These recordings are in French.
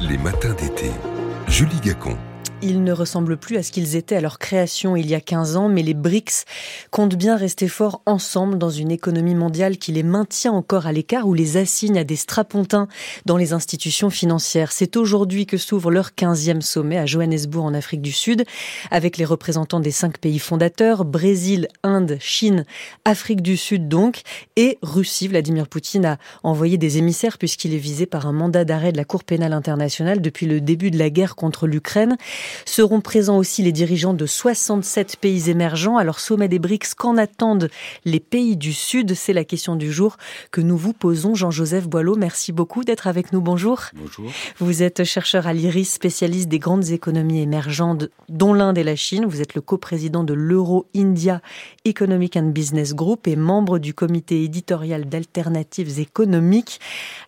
Les matins d'été. Julie Gacon. Ils ne ressemblent plus à ce qu'ils étaient à leur création il y a 15 ans, mais les BRICS comptent bien rester forts ensemble dans une économie mondiale qui les maintient encore à l'écart ou les assigne à des strapontins dans les institutions financières. C'est aujourd'hui que s'ouvre leur 15e sommet à Johannesburg en Afrique du Sud, avec les représentants des cinq pays fondateurs, Brésil, Inde, Chine, Afrique du Sud donc, et Russie. Vladimir Poutine a envoyé des émissaires puisqu'il est visé par un mandat d'arrêt de la Cour pénale internationale depuis le début de la guerre contre l'Ukraine. Seront présents aussi les dirigeants de 67 pays émergents. Alors, sommet des BRICS, qu'en attendent les pays du Sud? C'est la question du jour que nous vous posons. Jean-Joseph Boileau, merci beaucoup d'être avec nous. Bonjour. Bonjour. Vous êtes chercheur à l'IRIS, spécialiste des grandes économies émergentes, dont l'Inde et la Chine. Vous êtes le coprésident de l'Euro-India Economic and Business Group et membre du comité éditorial d'alternatives économiques.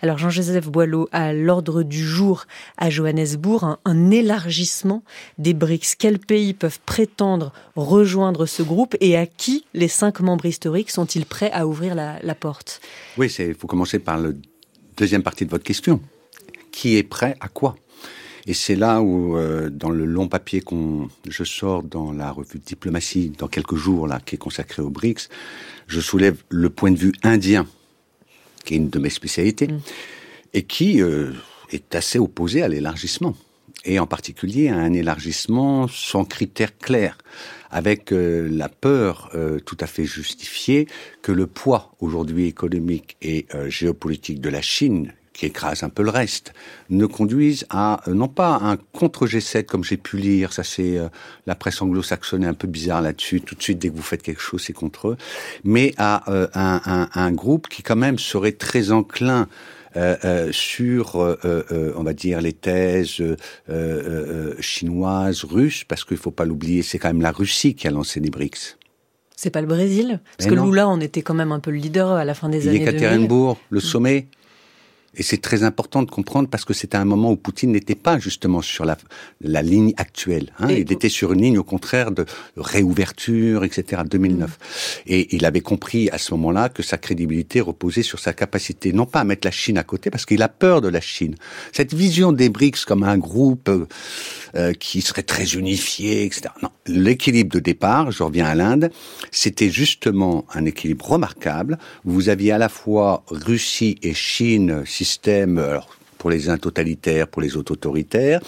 Alors, Jean-Joseph Boileau, à l'ordre du jour à Johannesburg, un, un élargissement des BRICS. Quels pays peuvent prétendre rejoindre ce groupe et à qui les cinq membres historiques sont-ils prêts à ouvrir la, la porte? Oui, il faut commencer par la deuxième partie de votre question. Qui est prêt à quoi? Et c'est là où, euh, dans le long papier qu'on je sors dans la revue Diplomatie dans quelques jours là, qui est consacré aux BRICS, je soulève le point de vue indien, qui est une de mes spécialités, mm. et qui euh, est assez opposé à l'élargissement et en particulier à un élargissement sans critères clairs, avec euh, la peur euh, tout à fait justifiée que le poids aujourd'hui économique et euh, géopolitique de la Chine qui écrase un peu le reste, ne conduise à, non pas un contre G7 comme j'ai pu lire, ça c'est la presse anglo-saxonne est un peu bizarre là-dessus, tout de suite dès que vous faites quelque chose c'est contre eux, mais à un, un, un, groupe qui quand même serait très enclin euh, euh, sur, euh, on va dire, les thèses chinoises, russes, parce qu'il faut pas l'oublier, c'est quand même la Russie qui a lancé les BRICS. C'est pas le Brésil Parce que Lula, on était quand même un peu le leader à la fin des années 2000. le sommet. Et c'est très important de comprendre parce que c'était un moment où Poutine n'était pas justement sur la, la ligne actuelle. Hein. Il était sur une ligne au contraire de réouverture, etc. 2009. Mm. Et il avait compris à ce moment-là que sa crédibilité reposait sur sa capacité, non pas à mettre la Chine à côté, parce qu'il a peur de la Chine. Cette vision des BRICS comme un groupe euh, qui serait très unifié, etc. Non, l'équilibre de départ, je reviens à l'Inde, c'était justement un équilibre remarquable. Vous aviez à la fois Russie et Chine, système, pour les uns totalitaires, pour les autres autoritaires,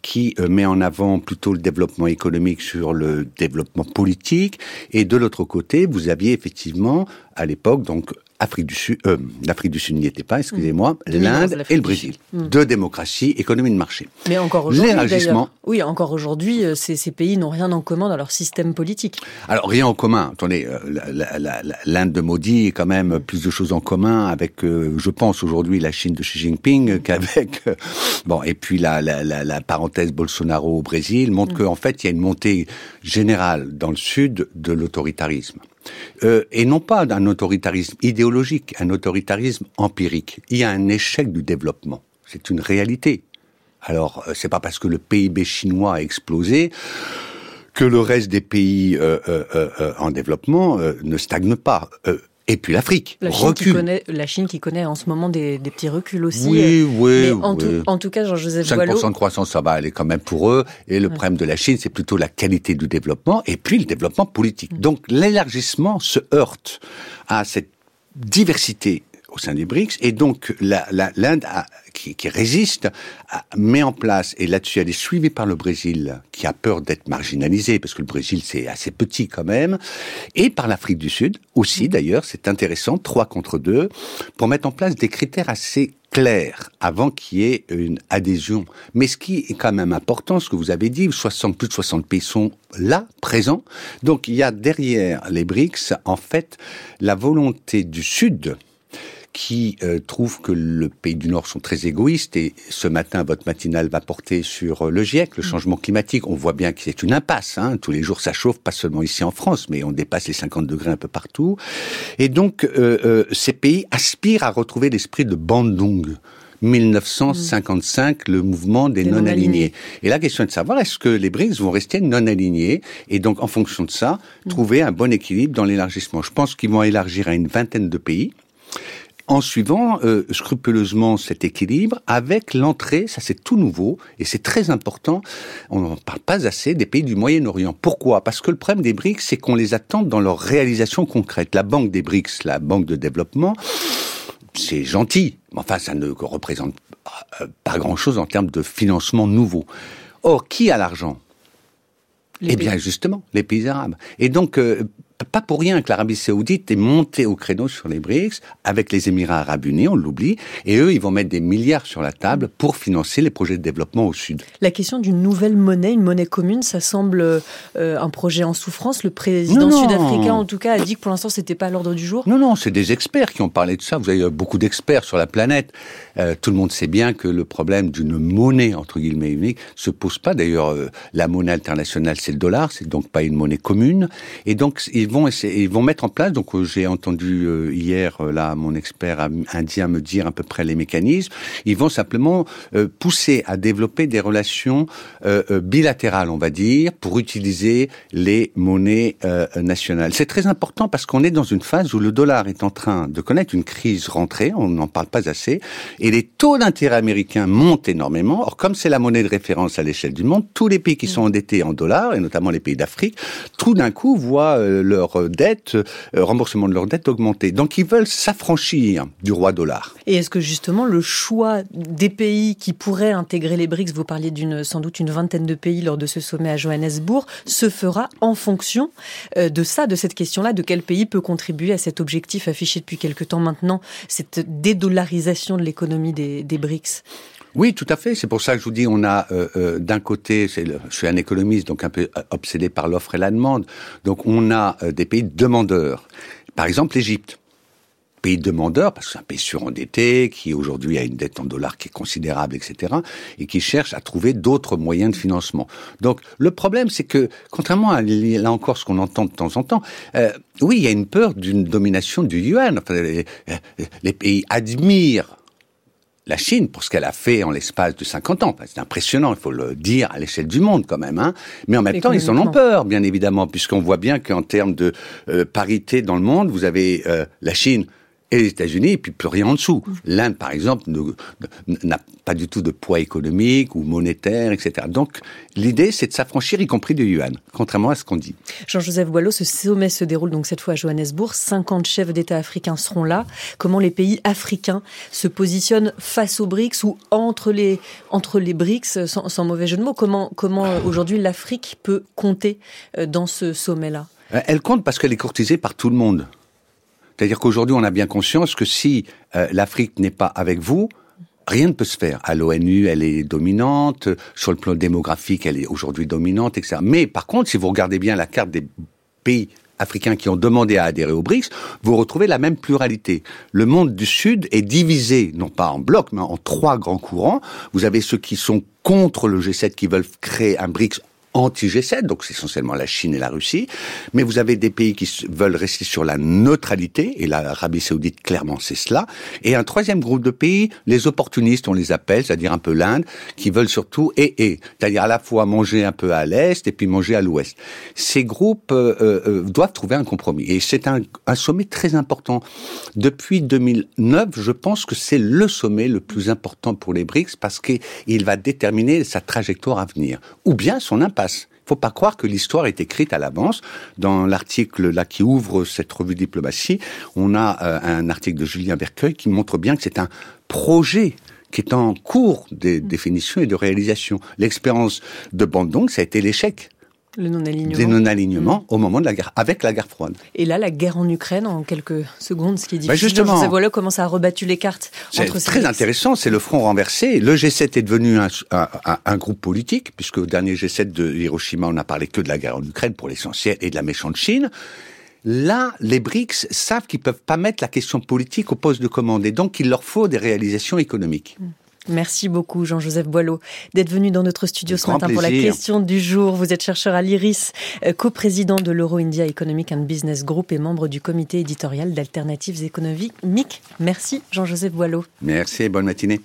qui euh, met en avant plutôt le développement économique sur le développement politique. Et de l'autre côté, vous aviez effectivement, à l'époque, donc Afrique du Sud, euh, l'Afrique du Sud n'y était pas, excusez-moi, mmh. l'Inde et le Brésil. Mmh. Deux démocraties, économie de marché. Mais encore aujourd'hui, oui, encore aujourd'hui, euh, ces, ces, pays n'ont rien en commun dans leur système politique. Alors rien en commun. Attendez, euh, l'Inde de Modi est quand même plus de choses en commun avec, euh, je pense aujourd'hui, la Chine de Xi Jinping qu'avec bon. Et puis la, la, la, parenthèse Bolsonaro au Brésil montre mmh. qu'en fait il y a une montée générale dans le sud de l'autoritarisme. Euh, et non pas d'un autoritarisme idéologique, un autoritarisme empirique. Il y a un échec du développement. C'est une réalité. Alors, euh, c'est pas parce que le PIB chinois a explosé que le reste des pays euh, en développement ne stagne pas. Et puis l'Afrique la Chine Qui connaît, la Chine qui connaît en ce moment des, des petits reculs aussi. Oui, oui. Mais en, Tout, en tout cas, Jean-Joseph 5% de croissance, ça va aller quand même pour eux. Et le problème de la Chine, c'est plutôt la qualité du développement et puis le développement politique. Mm. Donc l'élargissement se heurte à cette diversité au sein des BRICS. Et donc, l'Inde, qui, résiste, met en place, et là-dessus, elle est suivie par le Brésil, qui a peur d'être marginalisé, parce que le Brésil, c'est assez petit quand même, et par l'Afrique du Sud, aussi d'ailleurs, c'est intéressant, trois contre deux, pour mettre en place des critères assez clairs avant qu'il y ait une adhésion. Mais ce qui est quand même important, ce que vous avez dit, 60, plus de 60 pays sont là, présents. Donc il y a derrière les BRICS, en fait, la volonté du Sud, qui euh, trouve que le pays du Nord sont très égoïstes. Et ce matin, votre matinale va porter sur euh, le GIEC, le mm. changement climatique. On voit bien que c'est une impasse. Hein. Tous les jours, ça chauffe, pas seulement ici en France, mais on dépasse les 50 degrés un peu partout. Et donc, euh, euh, ces pays aspirent à retrouver l'esprit de Bandung. 1955, le mouvement des, non-alignés. et la question est de savoir, est-ce que les BRICS vont rester non-alignés et donc, en fonction de ça, mm. trouver un bon équilibre dans l'élargissement Je pense qu'ils vont élargir à une vingtaine de pays en suivant euh, scrupuleusement cet équilibre avec l'entrée, ça c'est tout nouveau et c'est très important, on n'en parle pas assez, des pays du Moyen-Orient. Pourquoi? Parce que le problème des BRICS, c'est qu'on les attend dans leur réalisation concrète. La banque des BRICS, la banque de développement, c'est gentil, mais enfin ça ne représente euh, pas grand-chose en termes de financement nouveau. Or, qui a l'argent? Eh bien, justement, les pays arabes. Et donc, euh, pas pour rien que l'Arabie Saoudite est montée au créneau sur les BRICS avec les Émirats Arabes Unis, on l'oublie, et eux, ils vont mettre des milliards sur la table pour financer les projets de développement au Sud. La question d'une nouvelle monnaie, une monnaie commune, ça semble euh, un projet en souffrance. Le président sud-africain, en tout cas, a dit que pour l'instant, c'était pas à l'ordre du jour. Non, non, c'est des experts qui ont parlé de ça. Vous avez beaucoup d'experts sur la planète. Euh, tout le monde sait bien que le problème d'une monnaie entre guillemets unique se pose pas. D'ailleurs, euh, la monnaie internationale, c'est le dollar, c'est donc pas une monnaie commune. Et donc, ils vont essayer, ils vont mettre en place. Donc, euh, j'ai entendu euh, hier là mon expert indien me dire à peu près les mécanismes. Ils vont simplement pousser à développer des relations bilatérales, on va dire, pour utiliser les monnaies nationales. C'est très important parce qu'on est dans une phase où le dollar est en train de connaître une crise rentrée. On n'en parle pas assez. Et les taux d'intérêt américains montent énormément. Or, comme c'est la monnaie de référence à l'échelle du monde, tous les pays qui sont endettés en dollars, et notamment les pays d'Afrique, tout d'un coup voient leur dette, euh, remboursement de leur dette augmenter. Donc ils veulent s'affranchir du roi dollar. Et est-ce que justement le choix des pays qui pourraient intégrer les BRICS, vous parliez d'une sans doute une vingtaine de pays lors de ce sommet à Johannesburg, se fera en fonction euh, de ça, de cette question-là, de quel pays peut contribuer à cet objectif affiché depuis quelque temps maintenant, cette dédollarisation de l'économie des, des BRICS? Oui, tout à fait. C'est pour ça que je vous dis, on a euh, euh, d'un côté, c'est je suis un économiste, donc un peu obsédé par l'offre et la demande. Donc on a euh, des pays demandeurs. Par exemple, l'Égypte pays demandeur, parce que c'est un pays surendetté, qui aujourd'hui a une dette en dollars qui est considérable, etc., et qui cherche à trouver d'autres moyens de financement. Donc le problème, c'est que, contrairement à là encore ce qu'on entend de temps en temps, oui, il y a une peur d'une domination du yuan. Enfin, les pays admirent la Chine pour ce qu'elle a fait en l'espace de 50 ans. C'est impressionnant, il faut le dire à l'échelle du monde quand même. Hein. Mais en même temps, ils en ont peur, bien évidemment, puisqu'on voit bien qu'en termes de euh, parité dans le monde, vous avez euh, la Chine et les États-Unis, et puis plus rien en dessous. L'Inde, par exemple, n'a pas du tout de poids économique ou monétaire, etc. Donc, l'idée, c'est de s'affranchir, y compris du yuan, contrairement à ce qu'on dit. Jean-Joseph Boileau, ce sommet se déroule donc cette fois à Johannesburg. 50 chefs d'État africains seront là. Comment les pays africains se positionnent face aux BRICS ou entre les, entre les BRICS, sans, sans mauvais jeu de mots? Comment, comment euh, aujourd'hui l'Afrique peut compter euh, dans ce sommet-là? Euh, Elle compte parce qu'elle est courtisée par tout le monde. C'est-à-dire qu'aujourd'hui, on a bien conscience que si euh, l'Afrique n'est pas avec vous, rien ne peut se faire. À l'ONU, elle est dominante. Sur le plan démographique, elle est aujourd'hui dominante, etc. Mais par contre, si vous regardez bien la carte des pays africains qui ont demandé à adhérer au BRICS, vous retrouvez la même pluralité. Le monde du Sud est divisé, non pas en blocs, mais en trois grands courants. Vous avez ceux qui sont contre le G7, qui veulent créer un BRICS anti-G7, donc c'est essentiellement la Chine et la Russie, mais vous avez des pays qui veulent rester sur la neutralité, et l'Arabie saoudite, clairement, c'est cela, et un troisième groupe de pays, les opportunistes, on les appelle, c'est-à-dire un peu l'Inde, qui veulent surtout et et, c'est-à-dire à la fois manger un peu à l'est et puis manger à l'ouest. Ces groupes euh, euh, euh, doivent trouver un compromis, et c'est un, un sommet très important. Depuis 2009, je pense que c'est le sommet le plus important pour les BRICS parce qu'il va déterminer sa trajectoire à venir, ou bien son impact Il faut pas croire que l'histoire est écrite à l'avance. Dans l'article là qui ouvre cette revue diplomatie, on a euh, un article de Julien Bercueil qui montre bien que c'est un projet qui est en cours de définition et de réalisation. L'expérience de Bandung, ça a été l'échec. Le non-alignement. Des non-alignements au moment de la guerre, avec la guerre froide. Et là, la guerre en Ukraine, en quelques secondes, ce qui est bah, difficile. Bah justement, voilà comment ça a rebattu les cartes. C'est très intéressant, c'est le front renversé. Le G7 est devenu un, un, un, groupe politique, puisque au dernier G7 de Hiroshima, on n'a parlé que de la guerre en Ukraine pour l'essentiel et de la méchante Chine. Là, les BRICS savent qu'ils peuvent pas mettre la question politique au poste de commande, et donc il leur faut des réalisations économiques. Mm. Merci beaucoup Jean-Joseph Boileau d'être venu dans notre studio ce matin pour la question du jour. Vous êtes chercheur à l'IRIS, euh, coprésident de l'Euro-India Economic and Business Group et membre du comité éditorial d'Alternatives économiques. Merci Jean-Joseph Boileau. Merci, bonne matinée.